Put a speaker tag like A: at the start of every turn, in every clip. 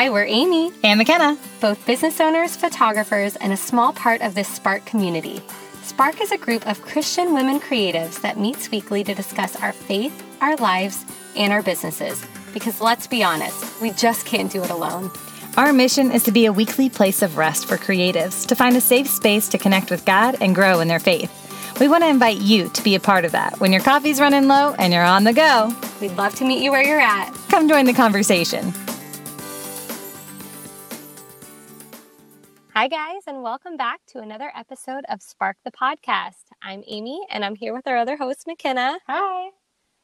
A: Hi, we're Amy
B: and McKenna,
A: both business owners, photographers, and a small part of this Spark community. Spark is a group of Christian women creatives that meets weekly to discuss our faith, our lives, and our businesses. Because let's be honest, we just can't do it alone.
B: Our mission is to be a weekly place of rest for creatives, to find a safe space to connect with God and grow in their faith. We want to invite you to be a part of that when your coffee's running low and you're on the go.
A: We'd love to meet you where you're at.
B: Come join the conversation.
A: Hi, guys, and welcome back to another episode of Spark the Podcast. I'm Amy, and I'm here with our other host, McKenna.
B: Hi.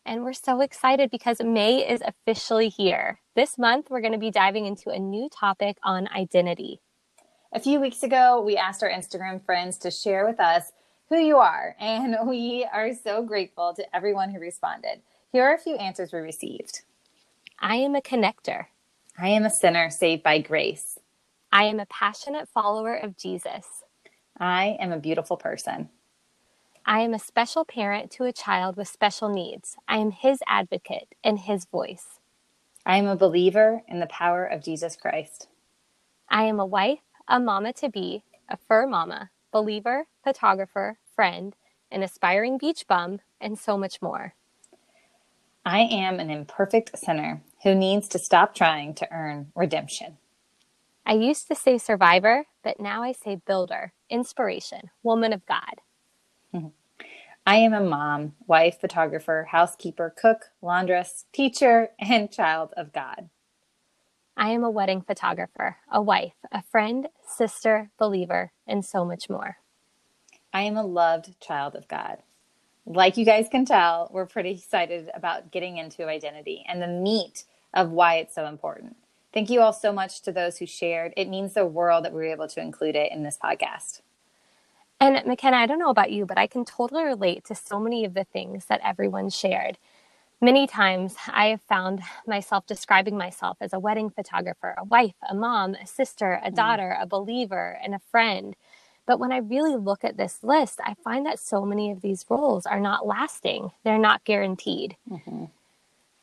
A: And we're so excited because May is officially here. This month, we're going to be diving into a new topic on identity.
B: A few weeks ago, we asked our Instagram friends to share with us who you are, and we are so grateful to everyone who responded. Here are a few answers we received
A: I am a connector.
B: I am a sinner saved by grace.
A: I am a passionate follower of Jesus.
B: I am a beautiful person.
A: I am a special parent to a child with special needs. I am his advocate and his voice.
B: I am a believer in the power of Jesus Christ.
A: I am a wife, a mama to be, a fur mama, believer, photographer, friend, an aspiring beach bum, and so much more.
B: I am an imperfect sinner who needs to stop trying to earn redemption.
A: I used to say survivor, but now I say builder, inspiration, woman of God. Mm-hmm.
B: I am a mom, wife, photographer, housekeeper, cook, laundress, teacher, and child of God.
A: I am a wedding photographer, a wife, a friend, sister, believer, and so much more.
B: I am a loved child of God. Like you guys can tell, we're pretty excited about getting into identity and the meat of why it's so important. Thank you all so much to those who shared. It means the world that we were able to include it in this podcast.
A: And McKenna, I don't know about you, but I can totally relate to so many of the things that everyone shared. Many times I have found myself describing myself as a wedding photographer, a wife, a mom, a sister, a mm. daughter, a believer, and a friend. But when I really look at this list, I find that so many of these roles are not lasting, they're not guaranteed. Mm-hmm.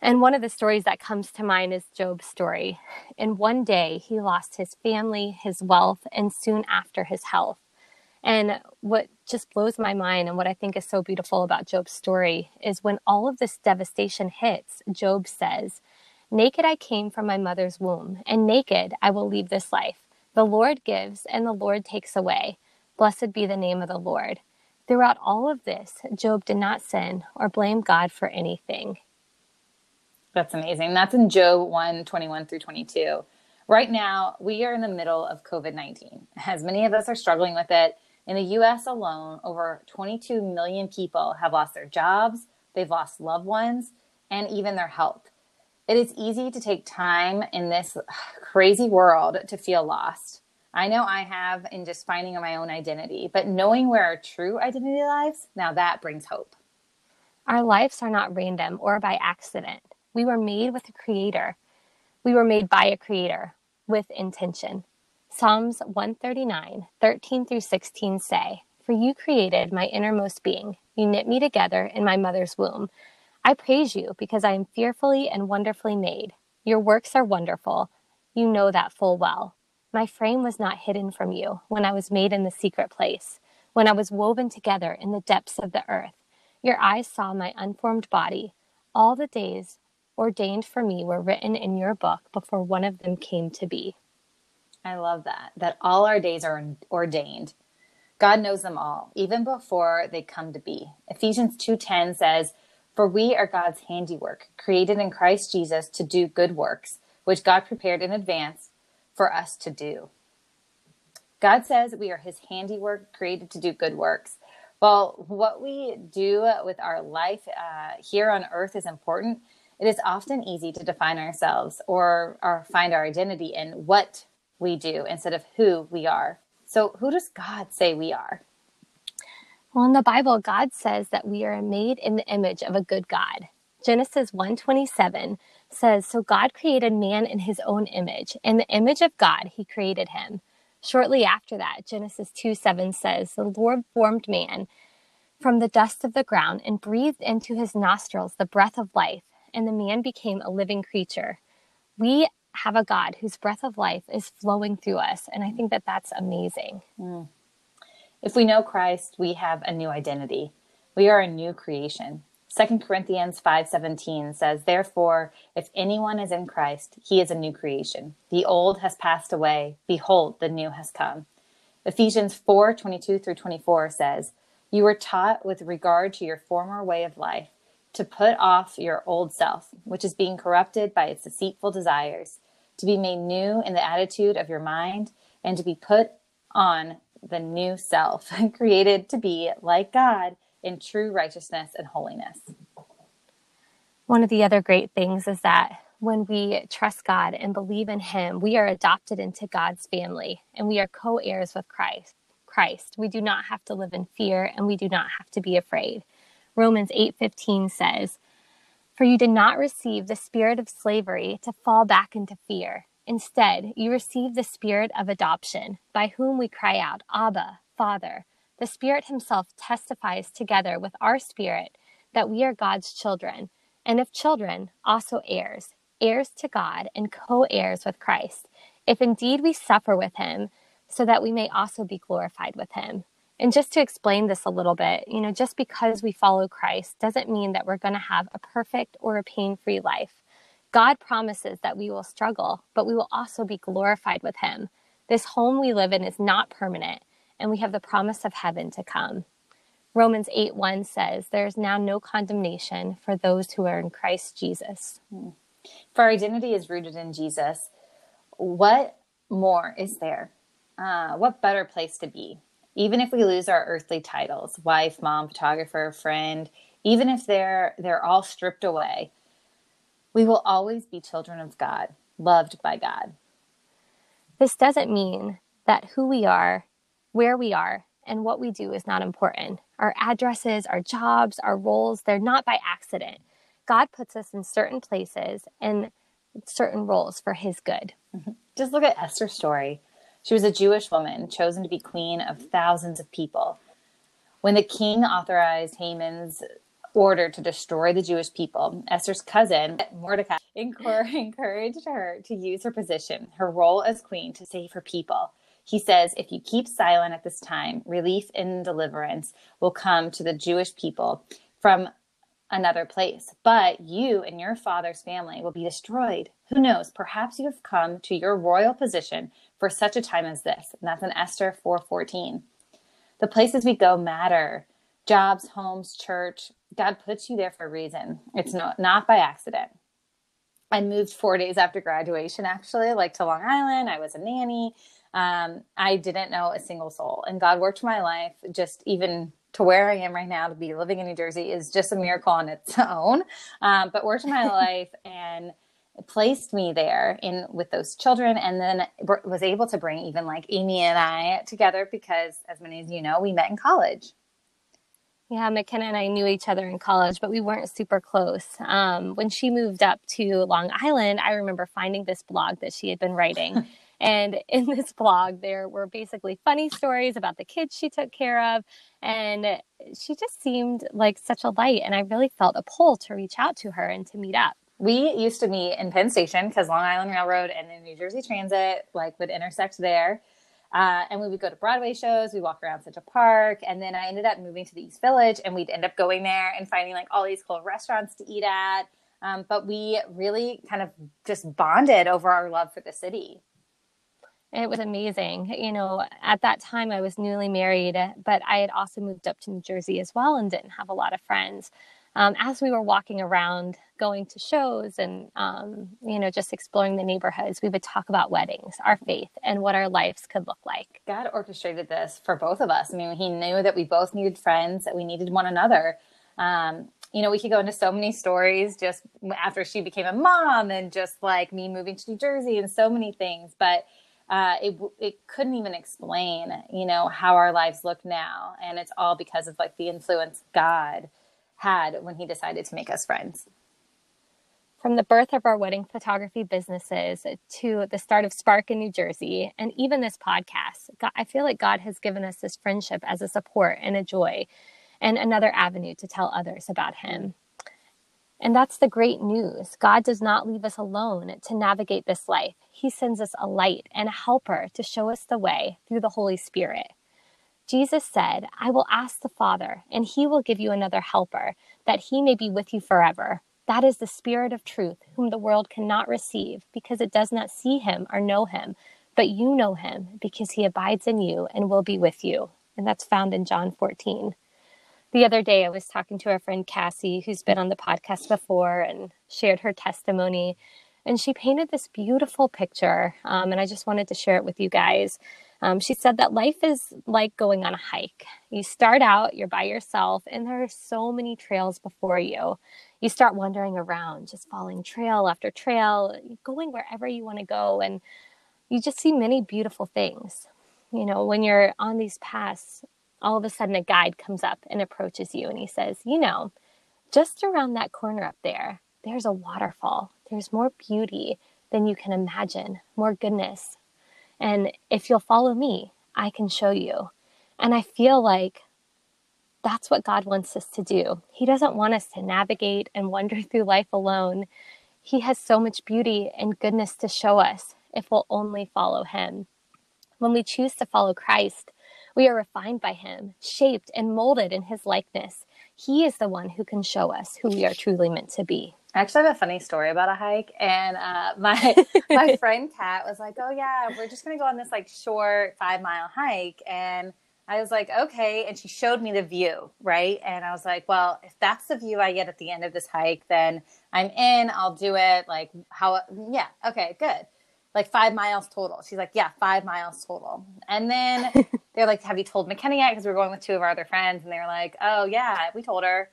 A: And one of the stories that comes to mind is Job's story. In one day, he lost his family, his wealth, and soon after his health. And what just blows my mind and what I think is so beautiful about Job's story is when all of this devastation hits, Job says, Naked I came from my mother's womb, and naked I will leave this life. The Lord gives, and the Lord takes away. Blessed be the name of the Lord. Throughout all of this, Job did not sin or blame God for anything.
B: That's amazing. That's in Job 1 21 through 22. Right now, we are in the middle of COVID 19. As many of us are struggling with it, in the US alone, over 22 million people have lost their jobs, they've lost loved ones, and even their health. It is easy to take time in this crazy world to feel lost. I know I have in just finding my own identity, but knowing where our true identity lies, now that brings hope.
A: Our lives are not random or by accident. We were made with a creator. We were made by a creator with intention. Psalms 139, 13 through 16 say, For you created my innermost being. You knit me together in my mother's womb. I praise you because I am fearfully and wonderfully made. Your works are wonderful. You know that full well. My frame was not hidden from you when I was made in the secret place, when I was woven together in the depths of the earth. Your eyes saw my unformed body. All the days ordained for me were written in your book before one of them came to be.
B: I love that, that all our days are ordained. God knows them all, even before they come to be. Ephesians 2:10 says, "For we are God's handiwork, created in Christ Jesus to do good works, which God prepared in advance for us to do." God says we are his handiwork, created to do good works. Well, what we do with our life uh, here on earth is important it is often easy to define ourselves or, find our identity in what we do instead of who we are. So, who does God say we are?
A: Well, in the Bible, God says that we are made in the image of a good God. Genesis 1:27 says, "So God created man in his own image, in the image of God he created him." Shortly after that, Genesis 2:7 says, "The Lord formed man from the dust of the ground and breathed into his nostrils the breath of life, and the man became a living creature. We have a God whose breath of life is flowing through us. And I think that that's amazing. Mm.
B: If we know Christ, we have a new identity. We are a new creation. 2 Corinthians 5:17 says, "Therefore, if anyone is in Christ, he is a new creation. The old has passed away; behold, the new has come." Ephesians 4:22 through 24 says, "You were taught with regard to your former way of life to put off your old self, which is being corrupted by its deceitful desires, to be made new in the attitude of your mind, and to be put on the new self, created to be like God in true righteousness and holiness.
A: One of the other great things is that when we trust God and believe in Him, we are adopted into God's family and we are co heirs with Christ. Christ. We do not have to live in fear and we do not have to be afraid. Romans 8:15 says, "For you did not receive the spirit of slavery to fall back into fear. Instead, you received the spirit of adoption, by whom we cry out, Abba, Father." the Spirit Himself testifies together with our spirit that we are God's children, and if children, also heirs, heirs to God and co heirs with Christ, if indeed we suffer with Him, so that we may also be glorified with Him. And just to explain this a little bit, you know, just because we follow Christ doesn't mean that we're going to have a perfect or a pain free life. God promises that we will struggle, but we will also be glorified with Him. This home we live in is not permanent and we have the promise of heaven to come. Romans 8 1 says, There is now no condemnation for those who are in Christ Jesus.
B: For our identity is rooted in Jesus. What more is there? Uh, what better place to be? Even if we lose our earthly titles, wife, mom, photographer, friend, even if they're they're all stripped away, we will always be children of God, loved by God.
A: This doesn't mean that who we are where we are and what we do is not important. Our addresses, our jobs, our roles, they're not by accident. God puts us in certain places and certain roles for his good.
B: Mm-hmm. Just look at Esther's story. She was a Jewish woman chosen to be queen of thousands of people. When the king authorized Haman's order to destroy the Jewish people, Esther's cousin, Mordecai, encouraged her to use her position, her role as queen, to save her people. He says, If you keep silent at this time, relief and deliverance will come to the Jewish people from another place, but you and your father's family will be destroyed. Who knows? Perhaps you have come to your royal position for such a time as this. And that's in Esther 4:14. The places we go matter. Jobs, homes, church. God puts you there for a reason. It's not not by accident. I moved four days after graduation, actually, like to Long Island. I was a nanny um, I didn't know a single soul. And God worked my life just even to where I am right now to be living in New Jersey is just a miracle on its own. Um, but worked my life and placed me there in with those children and then was able to bring even like Amy and I together because as many as you know, we met in college.
A: Yeah, McKenna and I knew each other in college, but we weren't super close. Um, when she moved up to Long Island, I remember finding this blog that she had been writing. And in this blog, there were basically funny stories about the kids she took care of. And she just seemed like such a light. And I really felt a pull to reach out to her and to meet up.
B: We used to meet in Penn Station because Long Island Railroad and the New Jersey Transit like would intersect there. Uh, and we would go to Broadway shows. We walk around Central Park, and then I ended up moving to the East Village, and we'd end up going there and finding like all these cool restaurants to eat at. Um, but we really kind of just bonded over our love for the city
A: it was amazing. You know, at that time I was newly married, but I had also moved up to New Jersey as well and didn't have a lot of friends. Um, as we were walking around, going to shows and, um, you know, just exploring the neighborhoods, we would talk about weddings, our faith, and what our lives could look like.
B: God orchestrated this for both of us. I mean, He knew that we both needed friends, that we needed one another. Um, you know, we could go into so many stories just after she became a mom and just like me moving to New Jersey and so many things. But uh, it it couldn't even explain, you know, how our lives look now, and it's all because of like the influence God had when He decided to make us friends.
A: From the birth of our wedding photography businesses to the start of Spark in New Jersey, and even this podcast, God, I feel like God has given us this friendship as a support and a joy, and another avenue to tell others about Him. And that's the great news. God does not leave us alone to navigate this life. He sends us a light and a helper to show us the way through the Holy Spirit. Jesus said, I will ask the Father, and he will give you another helper, that he may be with you forever. That is the Spirit of truth, whom the world cannot receive, because it does not see him or know him. But you know him, because he abides in you and will be with you. And that's found in John 14 the other day I was talking to our friend Cassie, who's been on the podcast before and shared her testimony. And she painted this beautiful picture. Um, and I just wanted to share it with you guys. Um, she said that life is like going on a hike. You start out, you're by yourself, and there are so many trails before you. You start wandering around, just following trail after trail, going wherever you want to go. And you just see many beautiful things. You know, when you're on these paths, all of a sudden a guide comes up and approaches you and he says, You know, just around that corner up there, there's a waterfall. There's more beauty than you can imagine, more goodness. And if you'll follow me, I can show you. And I feel like that's what God wants us to do. He doesn't want us to navigate and wander through life alone. He has so much beauty and goodness to show us if we'll only follow Him. When we choose to follow Christ, we are refined by him, shaped and molded in his likeness. He is the one who can show us who we are truly meant to be.
B: I actually have a funny story about a hike, and uh, my my friend Kat was like, "Oh yeah, we're just gonna go on this like short five mile hike," and I was like, "Okay," and she showed me the view, right? And I was like, "Well, if that's the view I get at the end of this hike, then I'm in. I'll do it. Like how? Yeah, okay, good." like five miles total. She's like, yeah, five miles total. And then they're like, have you told McKenna yet? Because we are going with two of our other friends. And they were like, oh, yeah, we told her.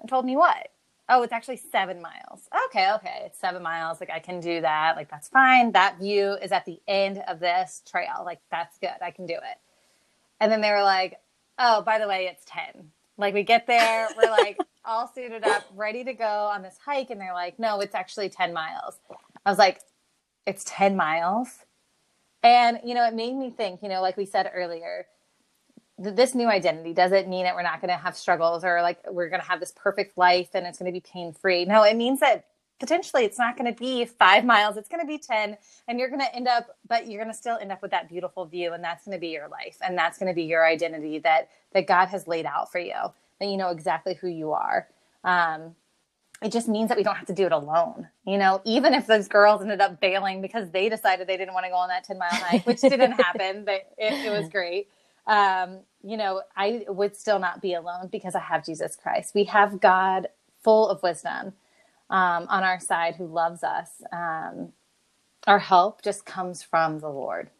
B: And told me what? Oh, it's actually seven miles. Okay, okay. It's seven miles. Like, I can do that. Like, that's fine. That view is at the end of this trail. Like, that's good. I can do it. And then they were like, oh, by the way, it's 10. Like, we get there, we're like all suited up, ready to go on this hike. And they're like, no, it's actually 10 miles. I was like, it's 10 miles. And, you know, it made me think, you know, like we said earlier, this new identity doesn't mean that we're not going to have struggles or like we're going to have this perfect life and it's going to be pain free. No, it means that potentially it's not going to be five miles, it's going to be 10, and you're going to end up, but you're going to still end up with that beautiful view, and that's going to be your life, and that's going to be your identity that that God has laid out for you, that you know exactly who you are. Um, it just means that we don't have to do it alone. You know, even if those girls ended up bailing because they decided they didn't want to go on that 10 mile hike, which didn't happen, but it, it, was great. Um, you know, I would still not be alone because I have Jesus Christ. We have God full of wisdom um, on our side who loves us. Um, our help just comes from the Lord.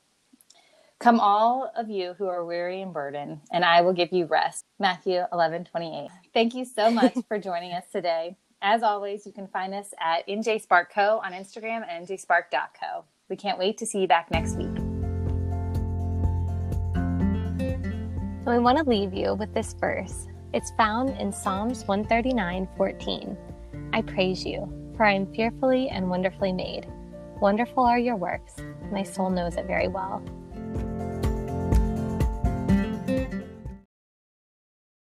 B: Come all of you who are weary and burdened, and I will give you rest. Matthew 11, 28. Thank you so much for joining us today. As always, you can find us at NJSparkCo on Instagram and NJSpark.co. We can't wait to see you back next week.
A: We want to leave you with this verse. It's found in Psalms 139 14. I praise you, for I am fearfully and wonderfully made. Wonderful are your works. My soul knows it very well.